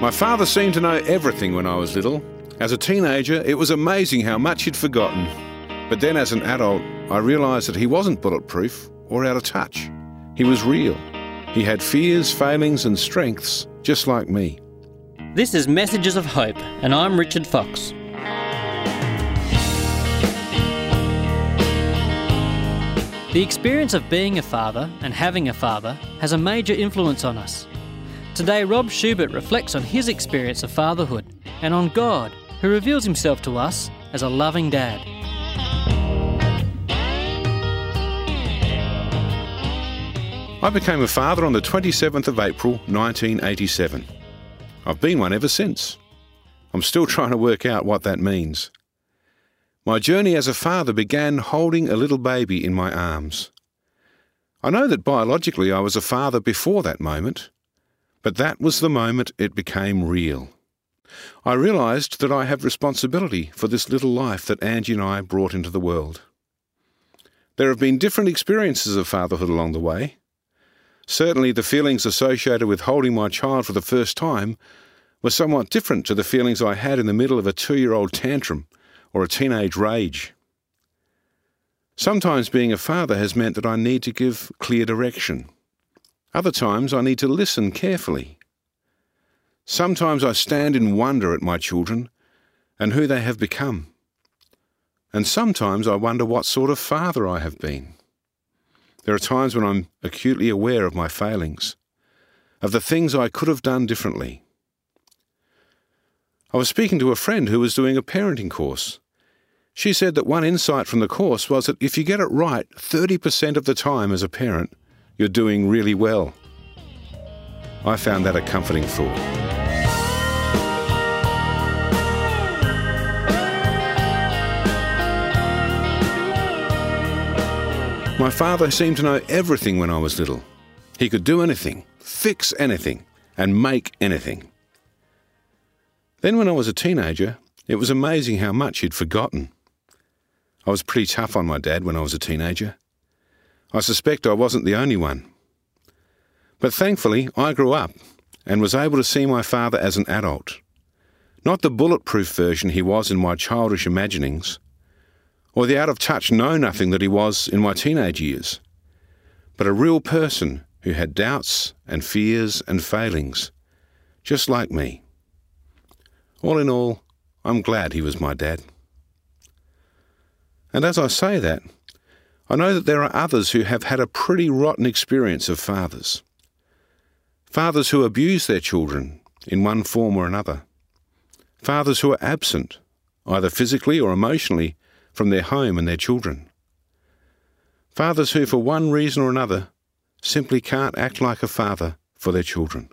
My father seemed to know everything when I was little. As a teenager, it was amazing how much he'd forgotten. But then as an adult, I realised that he wasn't bulletproof or out of touch. He was real. He had fears, failings, and strengths, just like me. This is Messages of Hope, and I'm Richard Fox. The experience of being a father and having a father has a major influence on us. Today, Rob Schubert reflects on his experience of fatherhood and on God, who reveals himself to us as a loving dad. I became a father on the 27th of April 1987. I've been one ever since. I'm still trying to work out what that means. My journey as a father began holding a little baby in my arms. I know that biologically I was a father before that moment, but that was the moment it became real. I realised that I have responsibility for this little life that Angie and I brought into the world. There have been different experiences of fatherhood along the way. Certainly, the feelings associated with holding my child for the first time were somewhat different to the feelings I had in the middle of a two year old tantrum or a teenage rage. Sometimes being a father has meant that I need to give clear direction. Other times I need to listen carefully. Sometimes I stand in wonder at my children and who they have become. And sometimes I wonder what sort of father I have been. There are times when I'm acutely aware of my failings, of the things I could have done differently. I was speaking to a friend who was doing a parenting course she said that one insight from the course was that if you get it right 30% of the time as a parent, you're doing really well. I found that a comforting thought. My father seemed to know everything when I was little. He could do anything, fix anything, and make anything. Then, when I was a teenager, it was amazing how much he'd forgotten. I was pretty tough on my dad when I was a teenager. I suspect I wasn't the only one. But thankfully, I grew up and was able to see my father as an adult. Not the bulletproof version he was in my childish imaginings, or the out of touch know nothing that he was in my teenage years, but a real person who had doubts and fears and failings, just like me. All in all, I'm glad he was my dad. And as I say that, I know that there are others who have had a pretty rotten experience of fathers. Fathers who abuse their children in one form or another. Fathers who are absent, either physically or emotionally, from their home and their children. Fathers who, for one reason or another, simply can't act like a father for their children.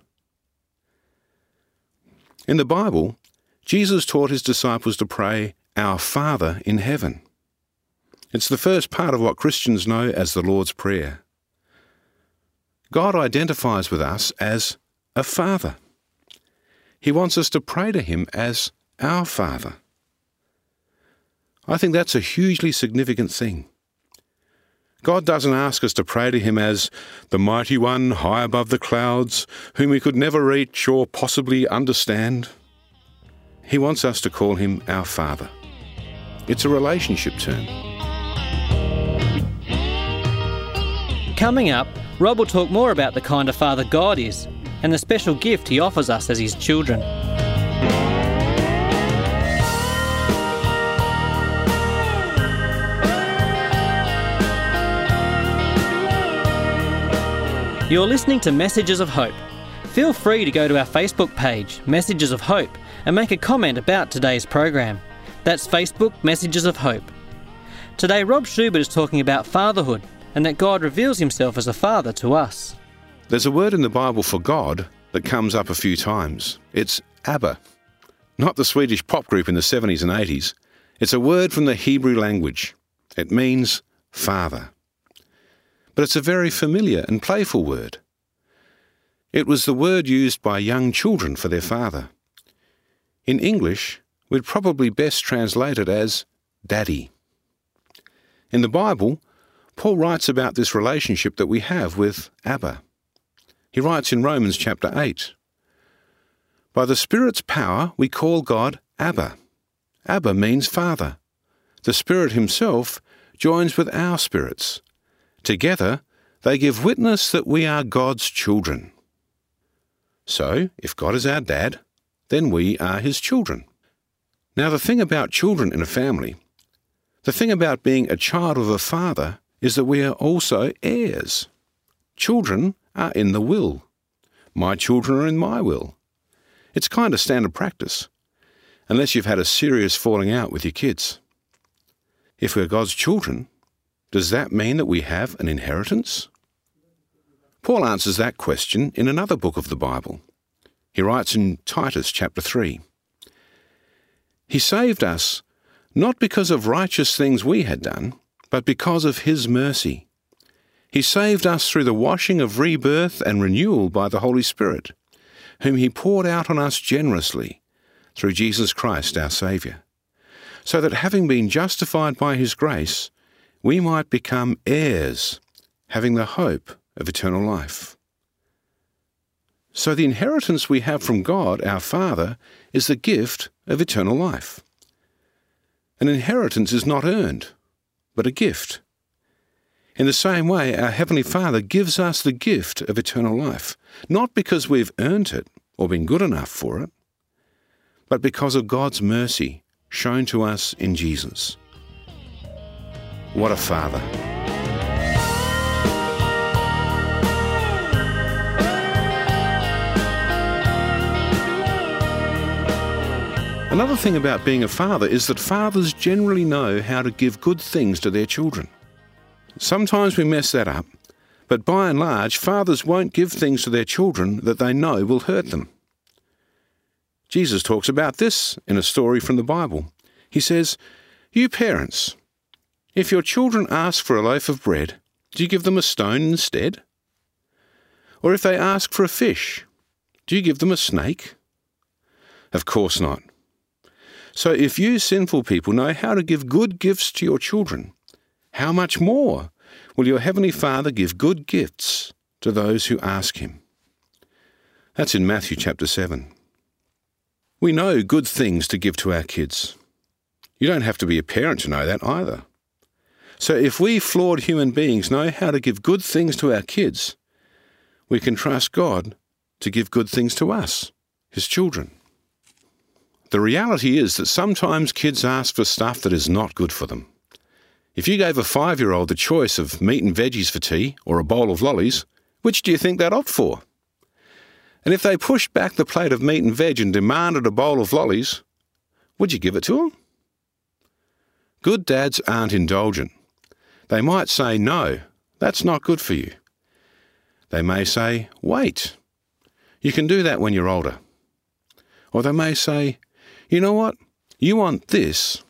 In the Bible, Jesus taught his disciples to pray, Our Father in heaven. It's the first part of what Christians know as the Lord's Prayer. God identifies with us as a Father. He wants us to pray to Him as our Father. I think that's a hugely significant thing. God doesn't ask us to pray to Him as the mighty one high above the clouds, whom we could never reach or possibly understand. He wants us to call Him our Father. It's a relationship term. Coming up, Rob will talk more about the kind of father God is and the special gift he offers us as his children. You're listening to Messages of Hope. Feel free to go to our Facebook page, Messages of Hope, and make a comment about today's program. That's Facebook Messages of Hope. Today, Rob Schubert is talking about fatherhood and that God reveals himself as a father to us. There's a word in the Bible for God that comes up a few times. It's Abba. Not the Swedish pop group in the 70s and 80s. It's a word from the Hebrew language. It means father. But it's a very familiar and playful word. It was the word used by young children for their father. In English, we'd probably best translate it as daddy. In the Bible, Paul writes about this relationship that we have with Abba. He writes in Romans chapter 8 By the Spirit's power, we call God Abba. Abba means Father. The Spirit Himself joins with our spirits. Together, they give witness that we are God's children. So, if God is our dad, then we are His children. Now, the thing about children in a family, the thing about being a child of a father, is that we are also heirs. Children are in the will. My children are in my will. It's kind of standard practice, unless you've had a serious falling out with your kids. If we're God's children, does that mean that we have an inheritance? Paul answers that question in another book of the Bible. He writes in Titus chapter 3 He saved us not because of righteous things we had done, but because of His mercy. He saved us through the washing of rebirth and renewal by the Holy Spirit whom he poured out on us generously through Jesus Christ our Saviour, so that having been justified by his grace, we might become heirs, having the hope of eternal life. So the inheritance we have from God, our Father, is the gift of eternal life. An inheritance is not earned, but a gift. In the same way, our Heavenly Father gives us the gift of eternal life, not because we've earned it or been good enough for it, but because of God's mercy shown to us in Jesus. What a Father! Another thing about being a father is that fathers generally know how to give good things to their children. Sometimes we mess that up, but by and large, fathers won't give things to their children that they know will hurt them. Jesus talks about this in a story from the Bible. He says, You parents, if your children ask for a loaf of bread, do you give them a stone instead? Or if they ask for a fish, do you give them a snake? Of course not. So if you sinful people know how to give good gifts to your children, how much more will your Heavenly Father give good gifts to those who ask Him? That's in Matthew chapter 7. We know good things to give to our kids. You don't have to be a parent to know that either. So if we flawed human beings know how to give good things to our kids, we can trust God to give good things to us, His children. The reality is that sometimes kids ask for stuff that is not good for them. If you gave a five year old the choice of meat and veggies for tea or a bowl of lollies, which do you think they'd opt for? And if they pushed back the plate of meat and veg and demanded a bowl of lollies, would you give it to them? Good dads aren't indulgent. They might say, no, that's not good for you. They may say, wait, you can do that when you're older. Or they may say, you know what, you want this,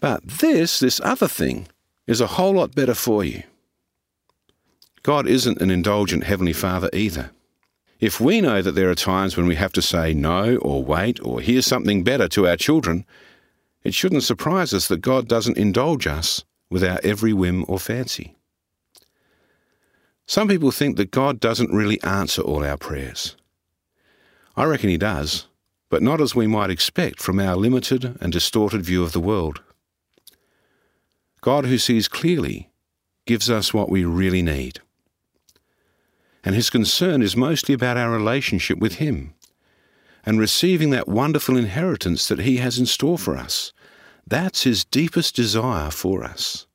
but this, this other thing, is a whole lot better for you. God isn't an indulgent Heavenly Father either. If we know that there are times when we have to say no or wait or here's something better to our children, it shouldn't surprise us that God doesn't indulge us with our every whim or fancy. Some people think that God doesn't really answer all our prayers. I reckon He does, but not as we might expect from our limited and distorted view of the world. God, who sees clearly, gives us what we really need. And his concern is mostly about our relationship with him and receiving that wonderful inheritance that he has in store for us. That's his deepest desire for us.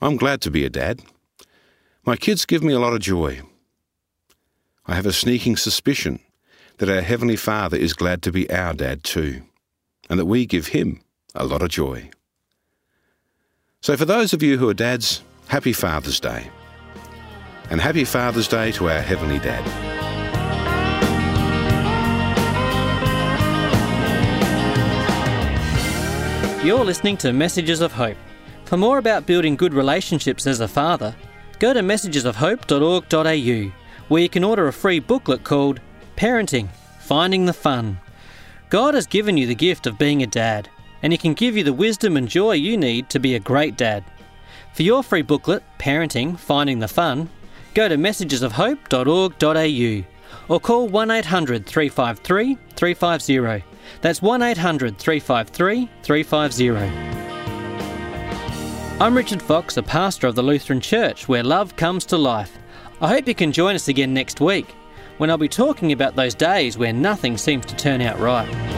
I'm glad to be a dad. My kids give me a lot of joy. I have a sneaking suspicion that our Heavenly Father is glad to be our dad too, and that we give him a lot of joy. So, for those of you who are dads, happy Father's Day. And happy Father's Day to our Heavenly Dad. You're listening to Messages of Hope. For more about building good relationships as a father, go to messagesofhope.org.au, where you can order a free booklet called Parenting Finding the Fun. God has given you the gift of being a dad and He can give you the wisdom and joy you need to be a great dad. For your free booklet, Parenting Finding the Fun, go to messagesofhope.org.au or call 1800 353 350. That's 1800 353 350. I'm Richard Fox, a pastor of the Lutheran Church where love comes to life. I hope you can join us again next week when I'll be talking about those days where nothing seems to turn out right.